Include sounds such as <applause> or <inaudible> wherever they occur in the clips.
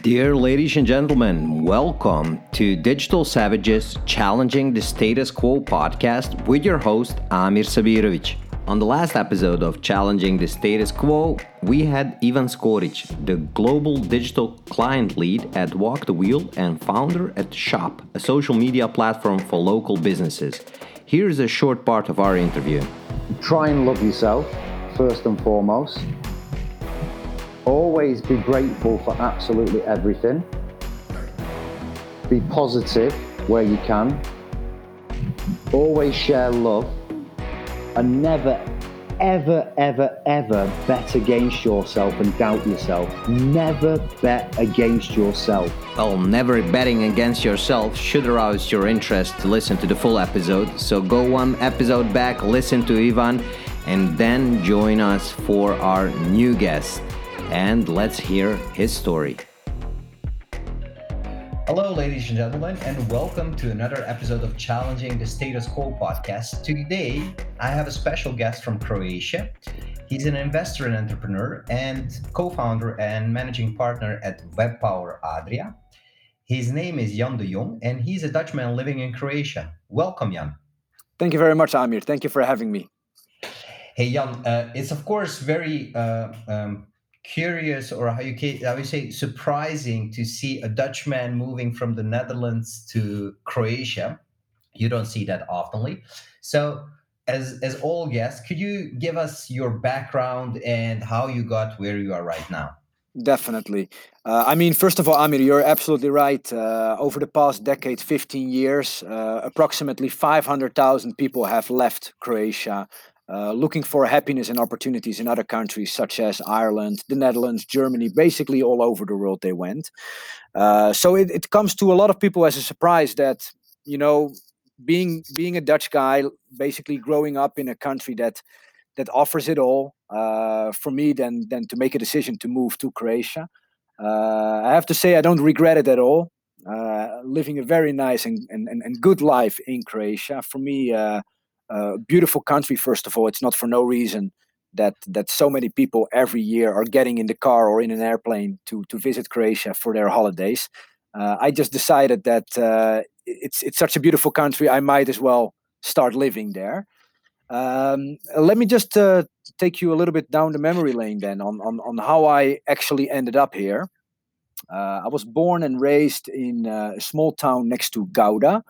Dear ladies and gentlemen, welcome to Digital Savages Challenging the Status Quo podcast with your host Amir Sabirovic. On the last episode of Challenging the Status Quo, we had Ivan Skoric, the global digital client lead at Walk the Wheel and founder at Shop, a social media platform for local businesses. Here's a short part of our interview. Try and love yourself first and foremost Always be grateful for absolutely everything. Be positive where you can. Always share love. And never, ever, ever, ever bet against yourself and doubt yourself. Never bet against yourself. Well, never betting against yourself should arouse your interest to listen to the full episode. So go one episode back, listen to Ivan, and then join us for our new guest and let's hear his story. Hello, ladies and gentlemen, and welcome to another episode of Challenging the Status Quo podcast. Today, I have a special guest from Croatia. He's an investor and entrepreneur and co founder and managing partner at WebPower Adria. His name is Jan de Jong, and he's a Dutchman living in Croatia. Welcome, Jan. Thank you very much, Amir. Thank you for having me. Hey, Jan, uh, it's of course very uh, um, curious or how you how you say surprising to see a Dutchman moving from the Netherlands to Croatia. You don't see that oftenly. So as as all guests, could you give us your background and how you got where you are right now? Definitely. Uh, I mean, first of all, Amir, you're absolutely right. Uh, over the past decade, 15 years, uh, approximately 500,000 people have left Croatia uh, looking for happiness and opportunities in other countries such as Ireland, the Netherlands, Germany, basically all over the world they went. Uh, so it, it comes to a lot of people as a surprise that, you know, being being a Dutch guy, basically growing up in a country that that offers it all, uh, for me, then then to make a decision to move to Croatia. Uh, I have to say I don't regret it at all. Uh, living a very nice and, and, and good life in Croatia. For me, a beautiful country. First of all, it's not for no reason that that so many people every year are getting in the car or in an airplane to to visit Croatia for their holidays. Uh, I just decided that uh, it's it's such a beautiful country. I might as well start living there. Um, let me just uh, take you a little bit down the memory lane then on on, on how I actually ended up here. Uh, I was born and raised in uh, a small town next to Gouda,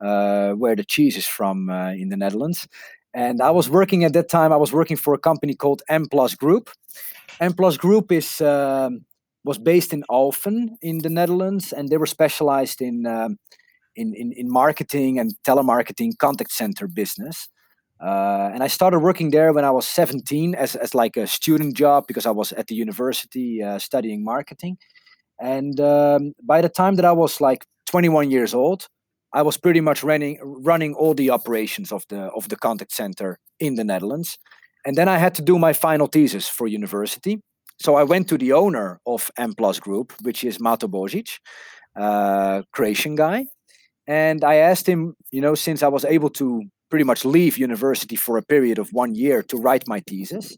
uh, where the cheese is from uh, in the Netherlands. And I was working at that time. I was working for a company called M Plus Group. M Plus Group is um, was based in Alphen in the Netherlands, and they were specialized in um, in, in, in marketing and telemarketing contact center business. Uh, and I started working there when I was 17 as, as like a student job because I was at the university uh, studying marketing. And um, by the time that I was like 21 years old, I was pretty much running running all the operations of the of the contact center in the Netherlands. And then I had to do my final thesis for university. So I went to the owner of M Plus Group, which is Mato Bozic, uh, Croatian guy. And I asked him, you know, since I was able to pretty much leave university for a period of one year to write my thesis,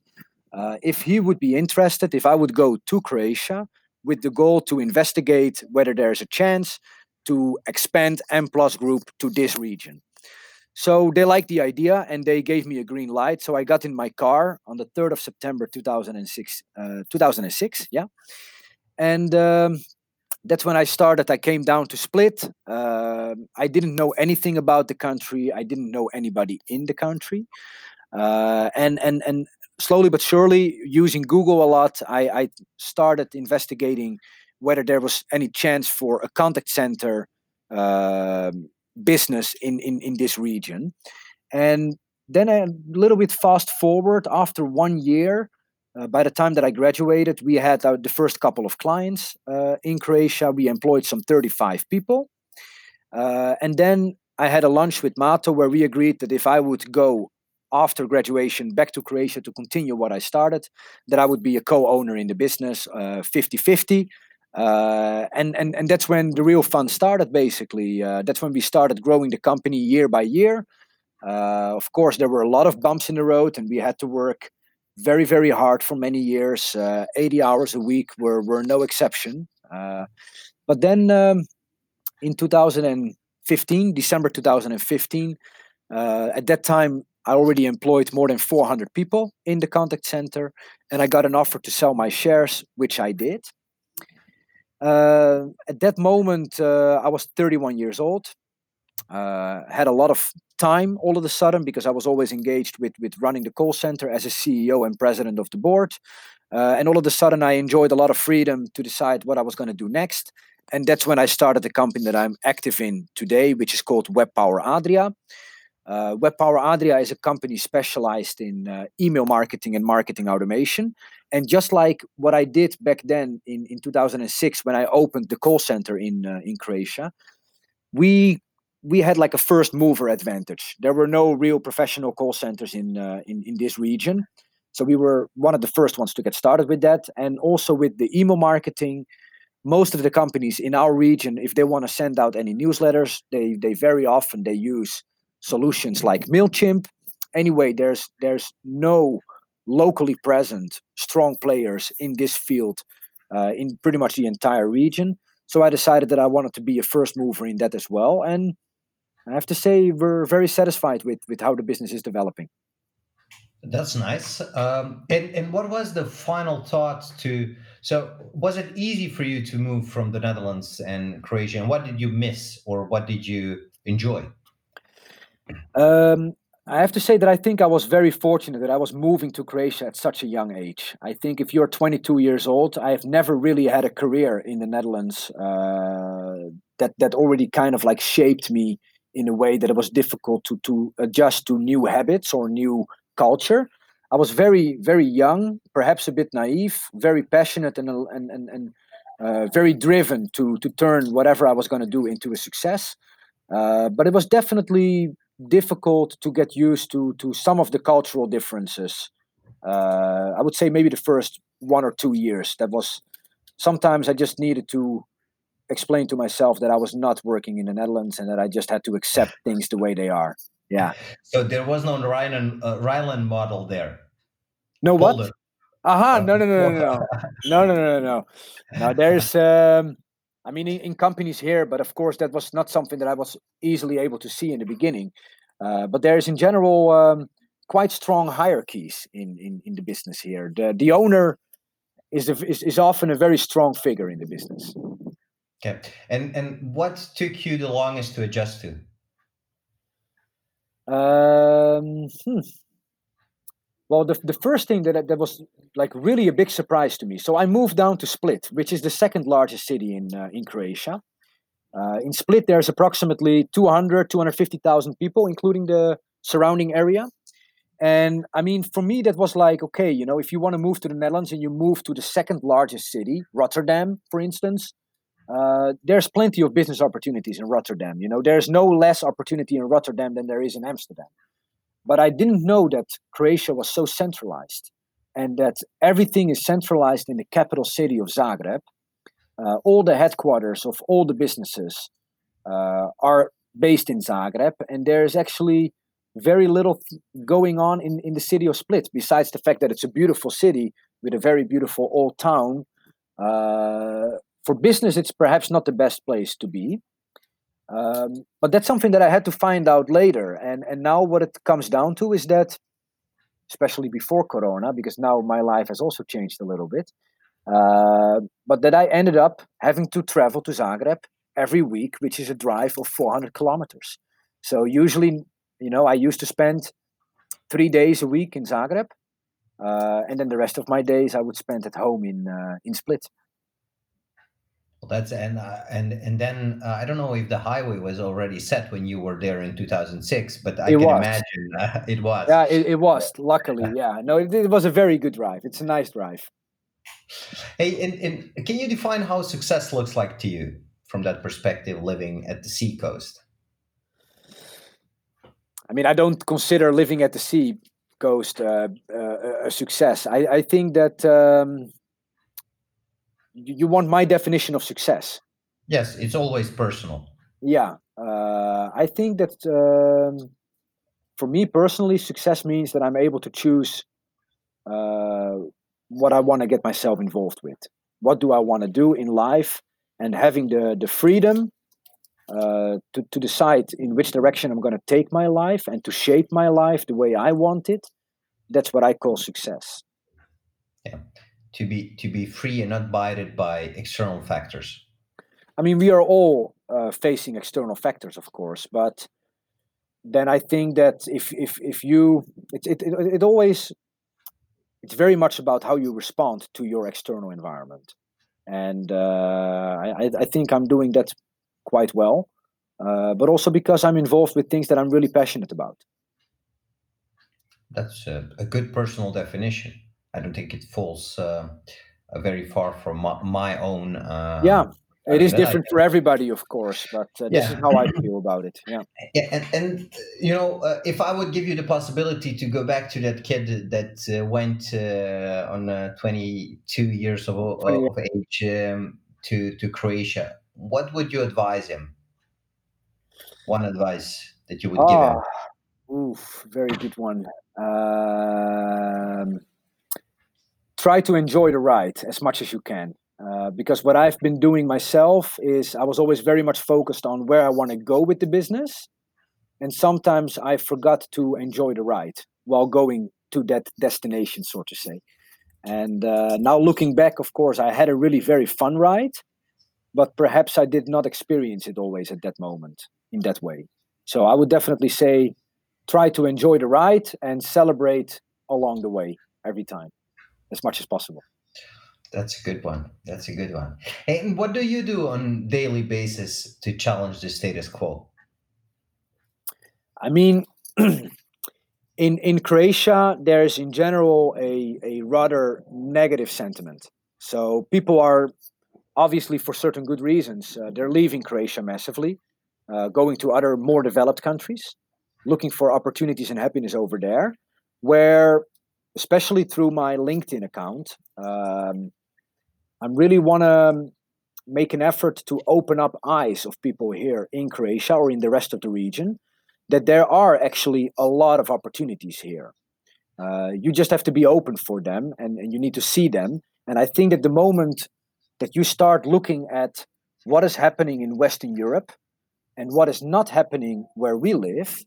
uh, if he would be interested, if I would go to Croatia with the goal to investigate whether there's a chance to expand M Plus Group to this region. So they liked the idea and they gave me a green light. So I got in my car on the 3rd of September 2006. Uh, 2006, yeah. And um, that's when I started. I came down to Split. Uh, I didn't know anything about the country. I didn't know anybody in the country. Uh, and and and slowly but surely, using Google a lot, I, I started investigating whether there was any chance for a contact center uh, business in, in, in this region. And then a little bit fast forward, after one year, uh, by the time that I graduated, we had uh, the first couple of clients uh, in Croatia. We employed some 35 people. Uh, and then I had a lunch with Mato where we agreed that if I would go after graduation back to Croatia to continue what I started, that I would be a co owner in the business, 50 uh, 50 uh, and and and that's when the real fun started. Basically, uh, that's when we started growing the company year by year. Uh, of course, there were a lot of bumps in the road, and we had to work very very hard for many years. Uh, 80 hours a week were were no exception. Uh, but then um, in 2015, December 2015, uh, at that time, I already employed more than 400 people in the contact center, and I got an offer to sell my shares, which I did. Uh, at that moment, uh, I was 31 years old. Uh, had a lot of time all of a sudden because I was always engaged with with running the call center as a CEO and president of the board. Uh, and all of a sudden, I enjoyed a lot of freedom to decide what I was going to do next. And that's when I started the company that I'm active in today, which is called Web Power Adria. Uh, Web Power Adria is a company specialized in uh, email marketing and marketing automation. And just like what I did back then in, in 2006 when I opened the call center in uh, in Croatia, we we had like a first mover advantage. There were no real professional call centers in uh, in in this region, so we were one of the first ones to get started with that. And also with the email marketing, most of the companies in our region, if they want to send out any newsletters, they they very often they use solutions like Mailchimp. Anyway, there's there's no locally present strong players in this field uh, in pretty much the entire region. So I decided that I wanted to be a first mover in that as well. And I have to say we're very satisfied with with how the business is developing. That's nice. Um, and and what was the final thought to? So was it easy for you to move from the Netherlands and Croatia? And what did you miss, or what did you enjoy? Um, I have to say that I think I was very fortunate that I was moving to Croatia at such a young age. I think if you're 22 years old, I have never really had a career in the Netherlands uh, that that already kind of like shaped me in a way that it was difficult to to adjust to new habits or new culture. I was very very young, perhaps a bit naive, very passionate and and and, and uh, very driven to to turn whatever I was going to do into a success. Uh, but it was definitely difficult to get used to to some of the cultural differences. Uh, I would say maybe the first one or two years. That was sometimes I just needed to explain to myself that I was not working in the Netherlands and that I just had to accept things the way they are. Yeah. So there was no Rhineland uh, Rhineland model there. No what? Aha! Uh-huh. <laughs> No, no, no, no, no, no, no, no, no, no. there's um, I mean, in, in, companies here, but of course, that was not something that I was easily able to see in the beginning. Uh, but there is, in general, um, quite strong hierarchies in, in, in the business here. The, the owner is, a, is, is often a very strong figure in the business. Okay. And, and what took you the longest to adjust to? Um, hmm. Well, the, the first thing that, that was like really a big surprise to me. So I moved down to Split, which is the second largest city in uh, in Croatia. Uh, in Split, there's approximately 200, 250,000 people, including the surrounding area. And I mean, for me, that was like, okay, you know, if you want to move to the Netherlands and you move to the second largest city, Rotterdam, for instance, uh, there's plenty of business opportunities in Rotterdam. You know, there's no less opportunity in Rotterdam than there is in Amsterdam. But I didn't know that Croatia was so centralized and that everything is centralized in the capital city of Zagreb. Uh, all the headquarters of all the businesses uh, are based in Zagreb, and there's actually very little going on in, in the city of Split, besides the fact that it's a beautiful city with a very beautiful old town. Uh, for business, it's perhaps not the best place to be. Um, but that's something that I had to find out later. And and now what it comes down to is that, especially before Corona, because now my life has also changed a little bit. Uh, but that I ended up having to travel to Zagreb every week, which is a drive of 400 kilometers. So usually, you know, I used to spend three days a week in Zagreb, uh, and then the rest of my days I would spend at home in uh, in Split. Well, that's and uh, and and then uh, I don't know if the highway was already set when you were there in 2006, but I it can was. imagine uh, <laughs> it was. Yeah, it, it was. Luckily, <laughs> yeah. No, it, it, was a very good drive. It's a nice drive. Hey, and, and can you define how success looks like to you from that perspective, living at the sea coast? I mean, I don't consider living at the sea coast uh, uh a success. I, I think that. Um, you want my definition of success yes it's always personal yeah uh, i think that um, for me personally success means that i'm able to choose uh, what i want to get myself involved with what do I want to do in life, and having the the freedom uh, to to decide in which direction I'm going to take my life and to shape my life the way I want it. That's what I call success. To be to be free and not bited by external factors. I mean, we are all uh, facing external factors, of course, but then I think that if if if you it, it it, it always it's very much about how you respond to your external environment, and uh, I I think I'm doing that quite well, uh, but also because I'm involved with things that I'm really passionate about. That's a, a good personal definition. I don't think it falls uh, very far from my, my own. Uh, yeah, it is different for everybody, of course, but uh, this yeah. is how I <clears throat> feel about it. Yeah. Yeah, and, and you know, uh, if I would give you the possibility to go back to that kid that uh, went uh, on uh, 22 years of, of age um, to to Croatia, what would you advise him? One advice that you would give him. Ah, oof, very good one. Um, try to enjoy the ride as much as you can uh, because what I've been doing myself is I was always very much focused on where I want to go with the business. And sometimes I forgot to enjoy the ride while going to that destination, so to say. And uh, now looking back, of course, I had a really very fun ride, but perhaps I did not experience it always at that moment in that way. So I would definitely say try to enjoy the ride and celebrate along the way every time as much as possible. That's a good one. That's a good one. And what do you do on daily basis to challenge the status quo? I mean, <clears throat> in in Croatia, there's in general a a rather negative sentiment. So people are obviously for certain good reasons uh, they're leaving Croatia massively, uh, going to other more developed countries, looking for opportunities and happiness over there. Where, especially through my LinkedIn account, um, I really want to make an effort to open up eyes of people here in Croatia or in the rest of the region that there are actually a lot of opportunities here. Uh, you just have to be open for them and, and you need to see them. And I think that the moment that you start looking at what is happening in Western Europe and what is not happening where we live,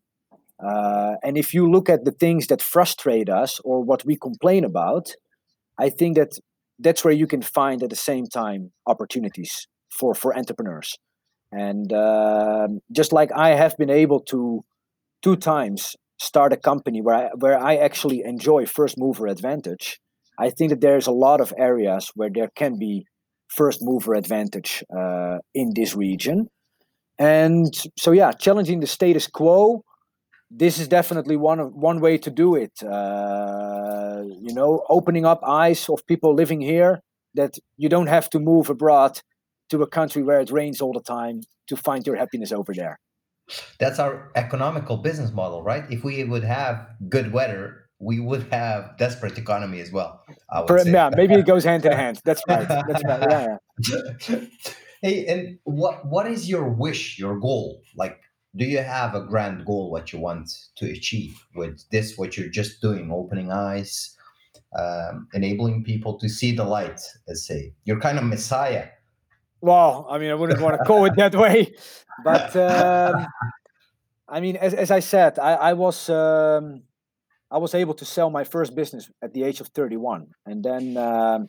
uh, and if you look at the things that frustrate us or what we complain about, I think that that's where you can find at the same time opportunities for for entrepreneurs. And uh, just like i have been able to two times start a company where I, where I actually enjoy first mover advantage i think that there's a lot of areas where there can be first mover advantage uh, in this region. And so yeah challenging the status quo this is definitely one of one way to do it. Uh, you know, opening up eyes of people living here that you don't have to move abroad to a country where it rains all the time to find your happiness over there. That's our economical business model, right? If we would have good weather, we would have desperate economy as well. For, yeah, maybe it goes hand in hand. That's <laughs> right. That's right. Yeah, yeah. Hey, and what what is your wish, your goal? Like do you have a grand goal what you want to achieve with this what you're just doing opening eyes um, enabling people to see the light let's say? You're kind of messiah. Well i mean i wouldn't want to call it that way but um, i mean as, as i said i, I was um, i was able to sell my first business at the age of 31 and then um,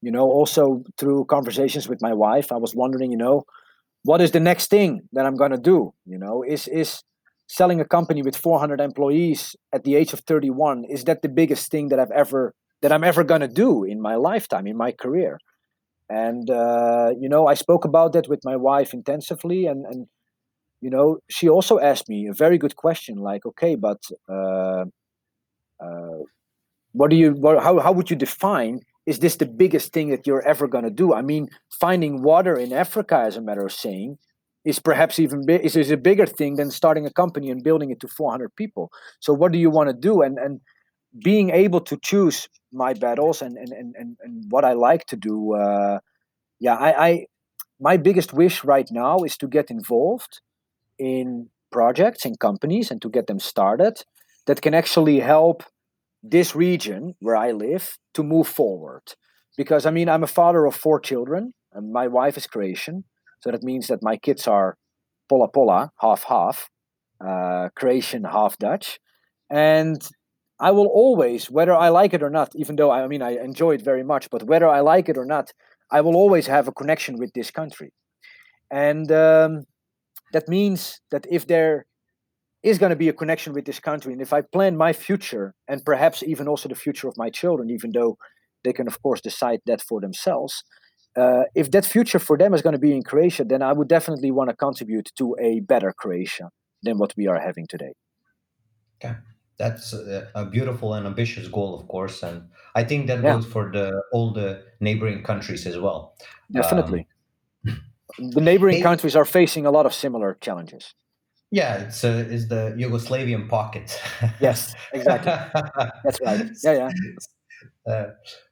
you know also through conversations with my wife i was wondering you know what is the next thing that I'm going to do? You know, is is selling a company with 400 employees at the age of 31 is that the biggest thing that I've ever that I'm ever going to do in my lifetime in my career? And uh, you know, I spoke about that with my wife intensively, and and you know, she also asked me a very good question, like, okay, but uh, uh, what do you, what, how how would you define is this the biggest thing that you're ever going to do? I mean, finding water in Africa, as a matter of saying, is perhaps even big, is, is a bigger thing than starting a company and building it to 400 people. So, what do you want to do? And and being able to choose my battles and and and and, and what I like to do. Uh, yeah, I, I my biggest wish right now is to get involved in projects and companies and to get them started that can actually help this region where I live to move forward. because I mean I'm a father of four children, and my wife is Croatian, so that means that my kids are pola pola, half half, uh, Croatian, half Dutch, and I will always, whether I like it or not, even though I, mean I enjoy it very much, but whether I like it or not, I will always have a connection with this country, and um, that means that if there is going to be a connection with this country, and if I plan my future and perhaps even also the future of my children, even though they can of course decide that for themselves. Uh, if that future for them is going to be in Croatia, then I would definitely want to contribute to a better Croatia than what we are having today. Okay, that's a, a beautiful and ambitious goal, of course, and I think that yeah. goes for the all the neighboring countries as well. Definitely, um, <laughs> the neighboring countries are facing a lot of similar challenges. Yeah, it's uh, is the Yugoslavian pocket. <laughs> yes, exactly. That's right. Yeah, yeah. Uh,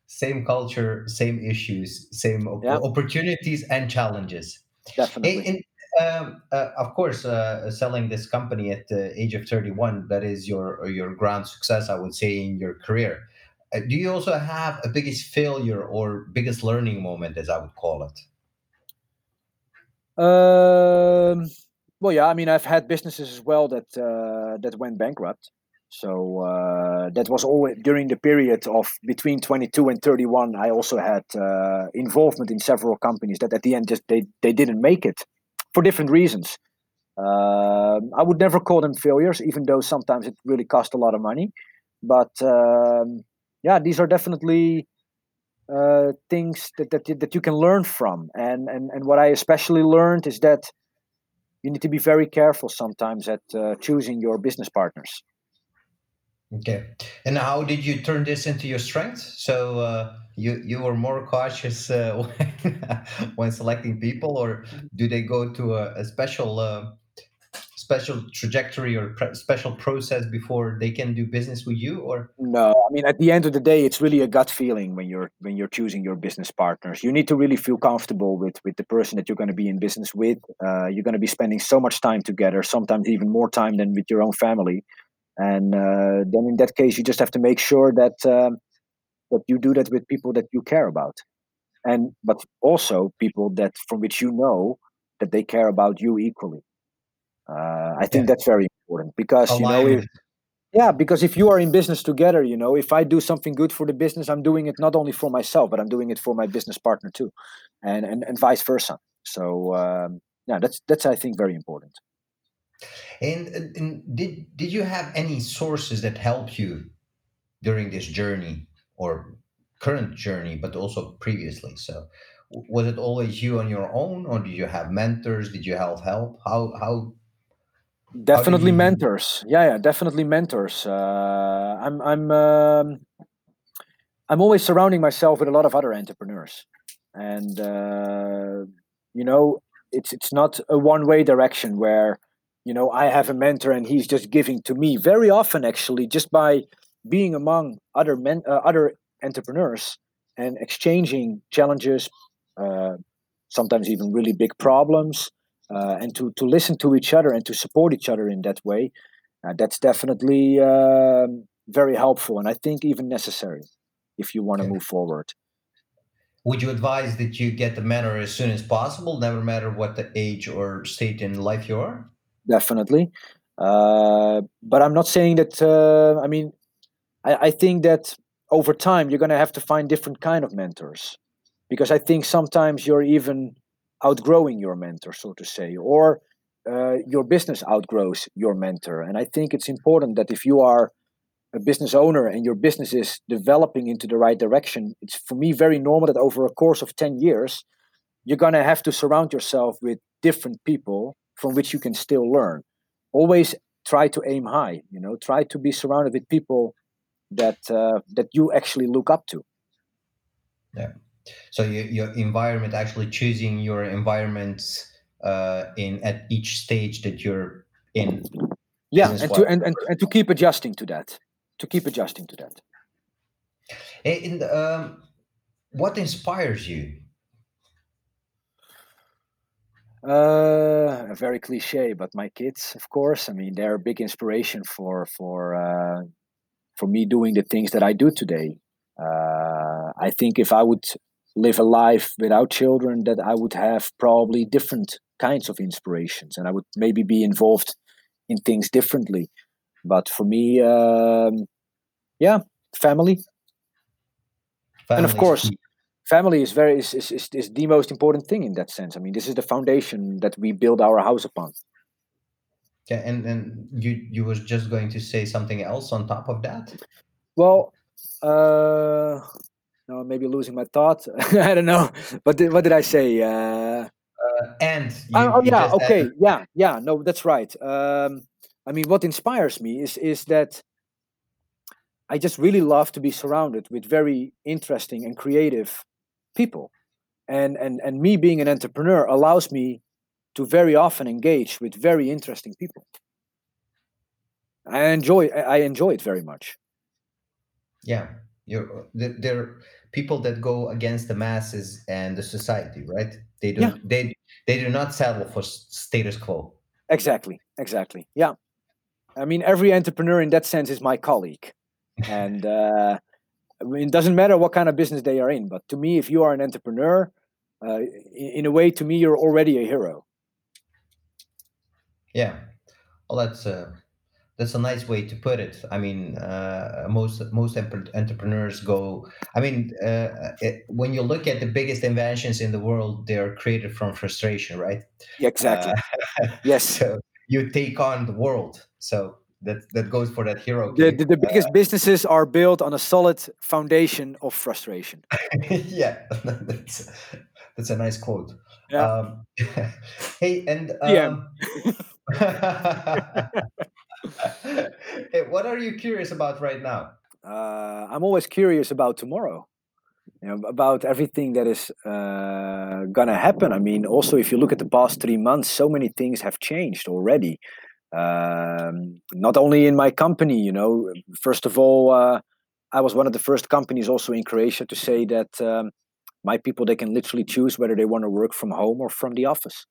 same culture, same issues, same op- yeah. opportunities and challenges. Definitely. And, um, uh, of course, uh, selling this company at the age of 31, that is your your grand success, I would say, in your career. Uh, do you also have a biggest failure or biggest learning moment, as I would call it? Um, well, yeah, I mean, I've had businesses as well that uh, that went bankrupt. So uh, that was always during the period of between 22 and 31. I also had uh, involvement in several companies that at the end just they, they didn't make it for different reasons. Uh, I would never call them failures, even though sometimes it really cost a lot of money. But um, yeah, these are definitely uh, things that, that that you can learn from. And and and what I especially learned is that you need to be very careful sometimes at uh, choosing your business partners Okay. And how did you turn this into your strength? So uh, you you were more cautious uh, when, <laughs> when selecting people, or do they go to a, a special uh, special trajectory or pre- special process before they can do business with you? Or no, I mean at the end of the day, it's really a gut feeling when you're when you're choosing your business partners. You need to really feel comfortable with with the person that you're going to be in business with. Uh, you're going to be spending so much time together, sometimes even more time than with your own family and uh, then in that case you just have to make sure that um, that you do that with people that you care about and but also people that from which you know that they care about you equally uh, i think yeah. that's very important because Alignment. you know if, yeah because if you are in business together you know if i do something good for the business i'm doing it not only for myself but i'm doing it for my business partner too and and, and vice versa so um, yeah that's that's i think very important and, and did did you have any sources that helped you during this journey or current journey, but also previously? So was it always you on your own, or did you have mentors? Did you have help? How how definitely mentors. Yeah yeah definitely mentors. Uh, i'm i'm um, i'm always surrounding myself with a lot of other entrepreneurs. And uh, you know it's it's not a one way direction where you know i have a mentor and he's just giving to me. Very often actually just by being among other men uh, other entrepreneurs and exchanging challenges uh, sometimes even really big problems uh, and to to listen to each other and to support each other in that way uh, that's definitely um, very helpful and i think even necessary if you want to okay. move forward would you advise that you get the mentor as soon as possible never matter what the age or state in life you are definitely. Uh, but I'm not saying that. Uh, I mean, I, I, think that over time you're going to have to find different kind of mentors, because I think sometimes you're even outgrowing your mentor, so to say, or uh, your business outgrows your mentor. And I think it's important that if you are a business owner and your business is developing into the right direction, it's for me very normal that over a course of 10 years, you're going to have to surround yourself with different people from which you can still learn. Always try to aim high. You know, try to be surrounded with people that uh, that you actually look up to. Yeah. So your, your environment, actually choosing your environments uh, in at each stage that you're in. Yeah, and to and, and, and to keep adjusting to that. To keep adjusting to that. And um, what inspires you uh, very cliche, but my kids, of course. I mean, they're a big inspiration for for uh, for me doing the things that I do today. Uh, I think if I would live a life without children, that I would have probably different kinds of inspirations, and I would maybe be involved in things differently. But for me, um, yeah, family, and of course, family is very is, is, is, is the most important thing in that sense. I mean, this is the foundation that we build our house upon. Yeah, and and you you was just going to say something else on top of that. Well, uh, no, maybe losing my thought. <laughs> I don't know. What did what did I say? Uh, uh, and you, oh, oh yeah, okay, added... yeah, yeah. No, that's right. Um, I mean, what inspires me is is that I just really love to be surrounded with very interesting and creative people, and and and me being an entrepreneur allows me to very often engage with very interesting people. I enjoy I enjoy it very much. Yeah, you're there people that go against the masses and the society, right? They do yeah. they they do not settle for status quo. Exactly, exactly. Yeah, I mean every entrepreneur in that sense is my colleague, <laughs> and uh, I mean, it doesn't matter what kind of business they are in. But to me, if you are an entrepreneur, uh, in, in a way, to me, you're already a hero. Yeah, well, that's uh, that's a nice way to put it. I mean, uh, most most entrepreneurs go. I mean, uh, it, when you look at the biggest inventions in the world, they are created from frustration, right? Yeah, exactly. Uh, <laughs> yes. So you take on the world. So that that goes for that hero. The, the, the, biggest uh, businesses are built on a solid foundation of frustration. <laughs> yeah, <laughs> that's that's a nice quote. Yeah. Um, hey, and um, yeah. <laughs> hey, what are you curious about right now? Uh, I'm always curious about tomorrow. You know, about everything that is uh, gonna happen. I mean, also if you look at the past three months, so many things have changed already. Um, not only in my company, you know. First of all, uh, I was one of the first companies also in Croatia to say that um, my people they can literally choose whether they want to work from home or from the office.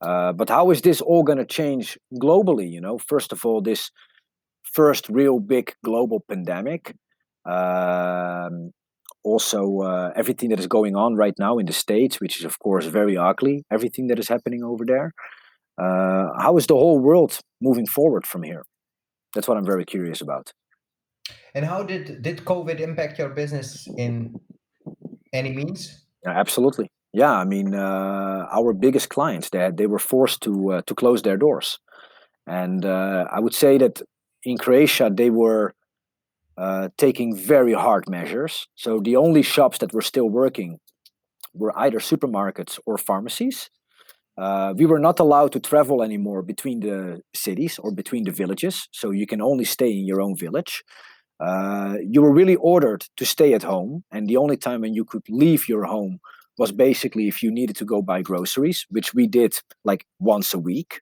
Uh, but how is this all going to change globally? You know, first of all, this first real big global pandemic. Um, also, uh, everything that is going on right now in the States, which is, of course, very ugly, everything that is happening over there. Uh, how is the whole world moving forward from here? That's what I'm very curious about. And how did, did COVID impact your business in any means? Yeah, absolutely. Yeah, I mean, uh, our biggest clients they they were forced to uh, to close their doors, and uh, I would say that in Croatia they were uh, taking very hard measures. So the only shops that were still working were either supermarkets or pharmacies. Uh, we were not allowed to travel anymore between the cities or between the villages, so you can only stay in your own village. Uh, you were really ordered to stay at home, and the only time when you could leave your home was basically if you needed to go buy groceries, which we did like once a week.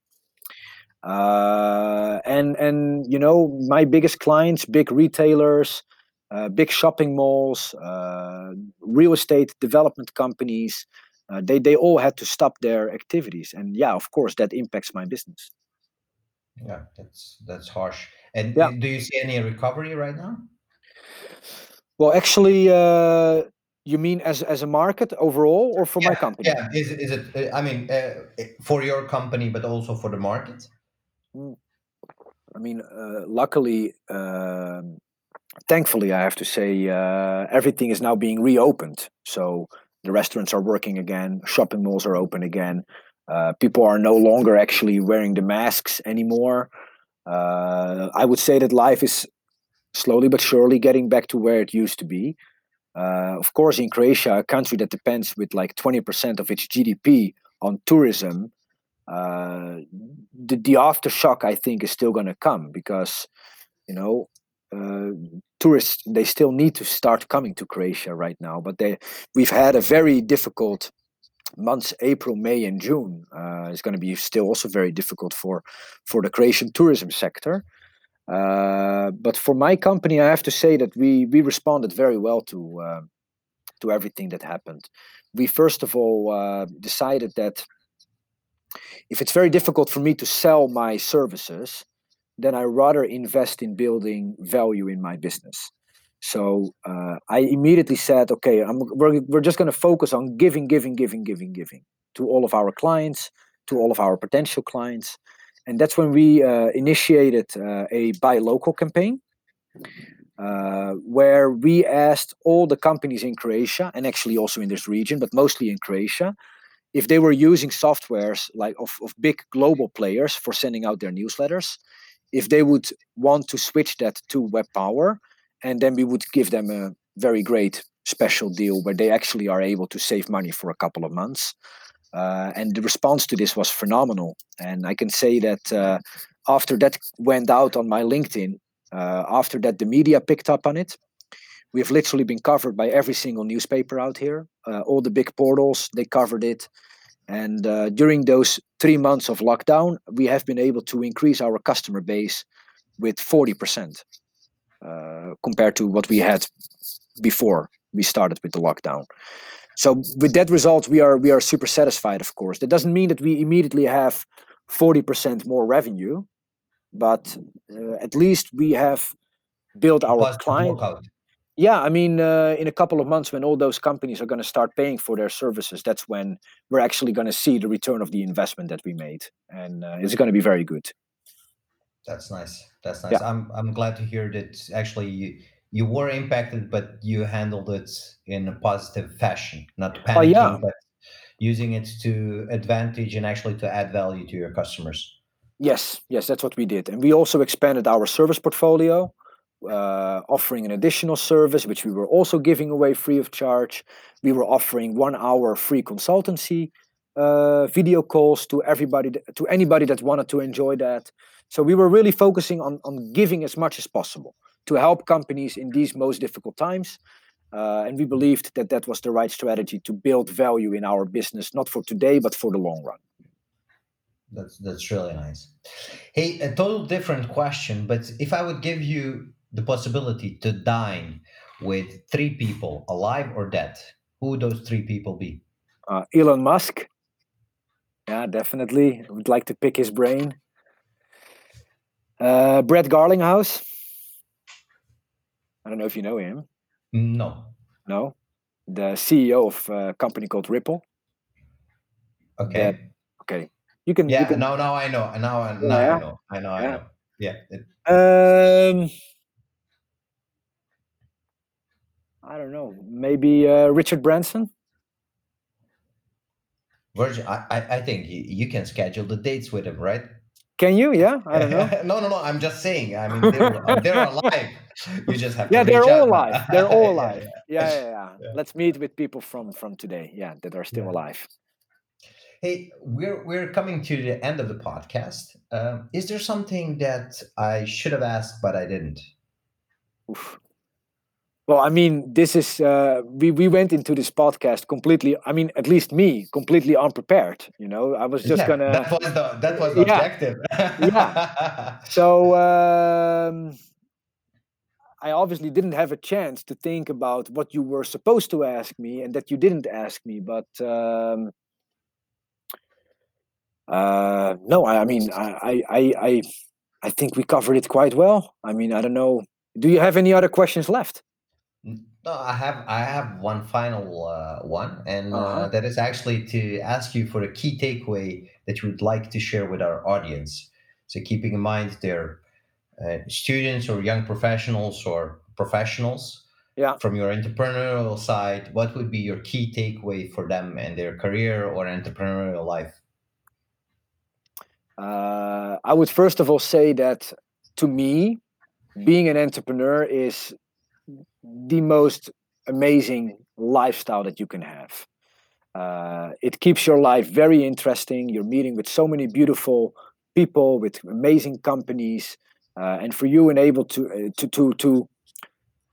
Uh, and and you know my biggest clients, big retailers, uh, big shopping malls, uh, real estate development companies, uh, they they all had to stop their activities, and yeah, of course that impacts my business. Yeah, that's that's harsh. And yeah. do you see any recovery right now? Well, actually, uh, you mean as as a market overall, or for yeah, my company? Yeah, is is it? Uh, I mean, uh, for your company, but also for the market. I mean, uh, luckily, uh, thankfully, I have to say, uh, everything is now being reopened. So the restaurants are working again, shopping malls are open again. Uh, people are no longer actually wearing the masks anymore. I would say that life is slowly but surely getting back to where it used to be. Uh, of course, in Croatia, a country that depends with like 20% of its GDP on tourism, uh, the, the aftershock, I think, is still going to come because, you know, uh, tourists they still need to start coming to Croatia right now. But they, we've had a very difficult months, April, May, and June. Uh, it's going to be still also very difficult for for the Croatian tourism sector. Uh, but for my company, I have to say that we we responded very well to uh, to everything that happened. We first of all uh, decided that if it's very difficult for me to sell my services, then I rather invest in building value in my business. So uh, I immediately said, okay, I'm, we're, we're just going to focus on giving, giving, giving, giving, giving to all of our clients, to all of our potential clients. And that's when we uh, initiated uh, a buy local campaign. Uh, where we asked all the companies in Croatia and actually also in this region, but mostly in Croatia, if they were using softwares like of, of big global players for sending out their newsletters, if they would want to switch that to Web Power, and then we would give them a very great special deal where they actually are able to save money for a couple of months. Uh, and the response to this was phenomenal. And I can say that uh, after that went out on my LinkedIn, uh, after that the media picked up on it. We've literally been covered by every single newspaper out here. Uh, all the big portals they covered it. And uh, during those three months of lockdown, we have been able to increase our customer base with 40% uh, compared to what we had before we started with the lockdown. So with that result, we are we are super satisfied. Of course, that doesn't mean that we immediately have 40% more revenue, but uh, at least we have built our client yeah i mean uh, in a couple of months when all those companies are going to start paying for their services that's when we're actually going to see the return of the investment that we made and uh, it's going to be very good that's nice that's nice yeah. i'm i'm glad to hear that actually you were impacted but you handled it in a positive fashion not panicking oh, yeah. but using it to advantage and actually to add value to your customers yes yes that's what we did and we also expanded our service portfolio uh, offering an additional service, which we were also giving away free of charge. We were offering one hour free consultancy uh, video calls to everybody, to anybody that wanted to enjoy that. So we were really focusing on, on giving as much as possible to help companies in these most difficult times. Uh, and we believed that that was the right strategy to build value in our business, not for today, but for the long run. That's that's really nice. Hey, a total different question, but if I would give you the possibility to dine with three people, alive or dead, who would those three people be? Uh, Elon Musk. Yeah, definitely. I would like to pick his brain. Uh, Brad Garlinghouse. I don't know if you know him. No. No. The CEO of a company called Ripple. Okay. okay. You can. Yeah. You can... Now, now I know. Now, now yeah. I know. I know. I know. Yeah. Um. I don't know, maybe uh, Richard Branson. Virgin, I, I think you can schedule the dates with him, right? Can you? Yeah, I don't know. <laughs> no, no, no. I'm just saying. I mean, they're, <laughs> they're alive. You just have. Yeah, they're all alive. <laughs> They're all alive. yeah, yeah. Yeah, yeah, yeah, Let's meet with people from from today. Yeah, that are still alive. Hey, we're we're coming to the end of the podcast. Um, is there something that I should have asked but I didn't? Oof. Well, I mean, this is uh, we we went into this podcast completely. I mean, at least me, completely unprepared. You know, I was just yeah, gonna. That was the that was the yeah. objective. <laughs> yeah. So um, I obviously didn't have a chance to think about what you were supposed to ask me, and that you didn't ask me. But um, uh, no, I, I mean, I, I I I think we covered it quite well. I mean, I don't know. Do you have any other questions left? No, I have I have one final uh, one, and uh, uh-huh. that is actually to ask you for a key takeaway that you would like to share with our audience. So, keeping in mind they're uh, students or young professionals or professionals. Yeah. From your entrepreneurial side, what would be your key takeaway for them and their career or entrepreneurial life? Uh, I would first of all say that to me, being an entrepreneur is the most amazing lifestyle that you can have. Uh, it keeps your life very interesting. You're meeting with so many beautiful people with amazing companies, uh, and for you and able to, uh, to to to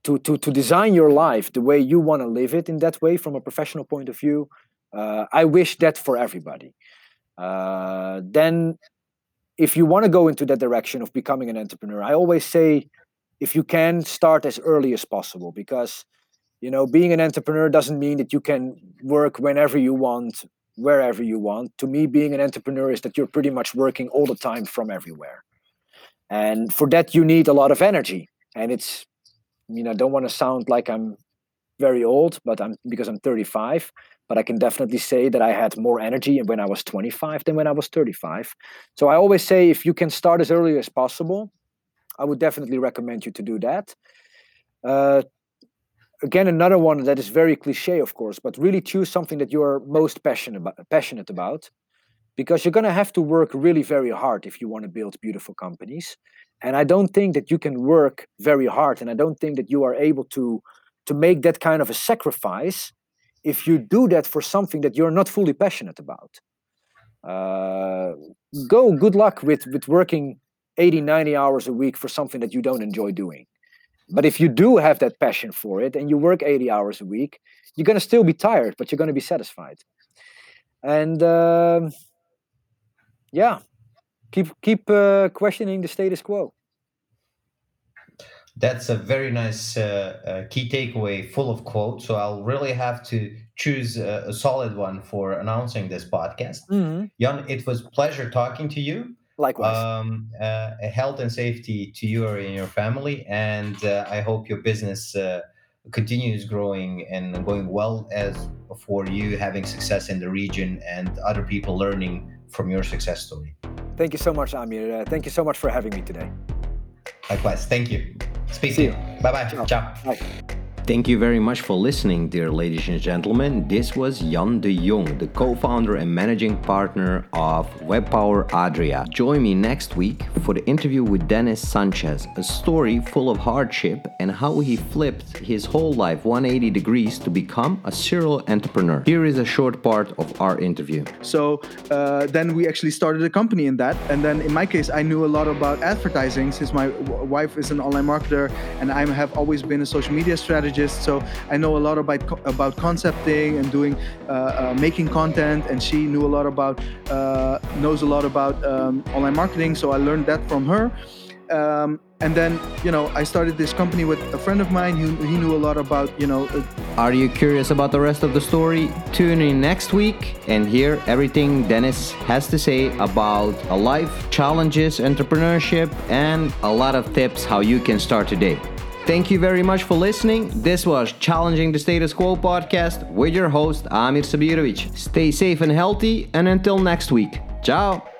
to to to design your life the way you want to live it in that way from a professional point of view. Uh, I wish that for everybody. Uh, then, if you want to go into that direction of becoming an entrepreneur, I always say if you can start as early as possible because you know being an entrepreneur doesn't mean that you can work whenever you want wherever you want to me being an entrepreneur is that you're pretty much working all the time from everywhere and for that you need a lot of energy and it's I mean, I don't want to sound like I'm very old, but I'm because I'm 35. But I can definitely say that I had more energy when I was 25 than when I was 35. So I always say if you can start as early as possible, I would definitely recommend you to do that. Uh, again, another one that is very cliche, of course, but really choose something that you are most passionate about, passionate about, because you're going to have to work really very hard if you want to build beautiful companies. And I don't think that you can work very hard, and I don't think that you are able to to make that kind of a sacrifice if you do that for something that you're not fully passionate about. Uh, go, good luck with, with working 80, 90 hours a week for something that you don't enjoy doing. But if you do have that passion for it and you work 80 hours a week, you're going to still be tired, but you're going to be satisfied. And uh, yeah, keep keep uh, questioning the status quo. That's a very nice uh, uh, key takeaway, full of quotes. So I'll really have to choose a, a solid one for announcing this podcast. Mm-hmm. Jan, it was pleasure talking to you. Likewise. Um, uh, health and safety to you in your family, and uh, I hope your business uh, continues growing and going well as for you having success in the region and other people learning from your success story. Thank you so much, Amir. Uh, thank you so much for having me today. Likewise. Thank you. Speak See to you. Bye bye. Ciao. Ciao. Bye. Thank you very much for listening, dear ladies and gentlemen. This was Jan de Jong, the co founder and managing partner of WebPower Adria. Join me next week for the interview with Dennis Sanchez, a story full of hardship and how he flipped his whole life 180 degrees to become a serial entrepreneur. Here is a short part of our interview. So uh, then we actually started a company in that. And then in my case, I knew a lot about advertising since my w- wife is an online marketer and I have always been a social media strategist strategist, so I know a lot about about concepting and doing uh, uh, making content. And she knew a lot about uh, knows a lot about um, online marketing, so I learned that from her. Um, and then you know i started this company with a friend of mine who he knew a lot about you know are you curious about the rest of the story tune in next week and hear everything dennis has to say about a life challenges entrepreneurship and a lot of tips how you can start today Thank you very much for listening. This was Challenging the Status Quo podcast with your host, Amir Sabirovic. Stay safe and healthy, and until next week. Ciao.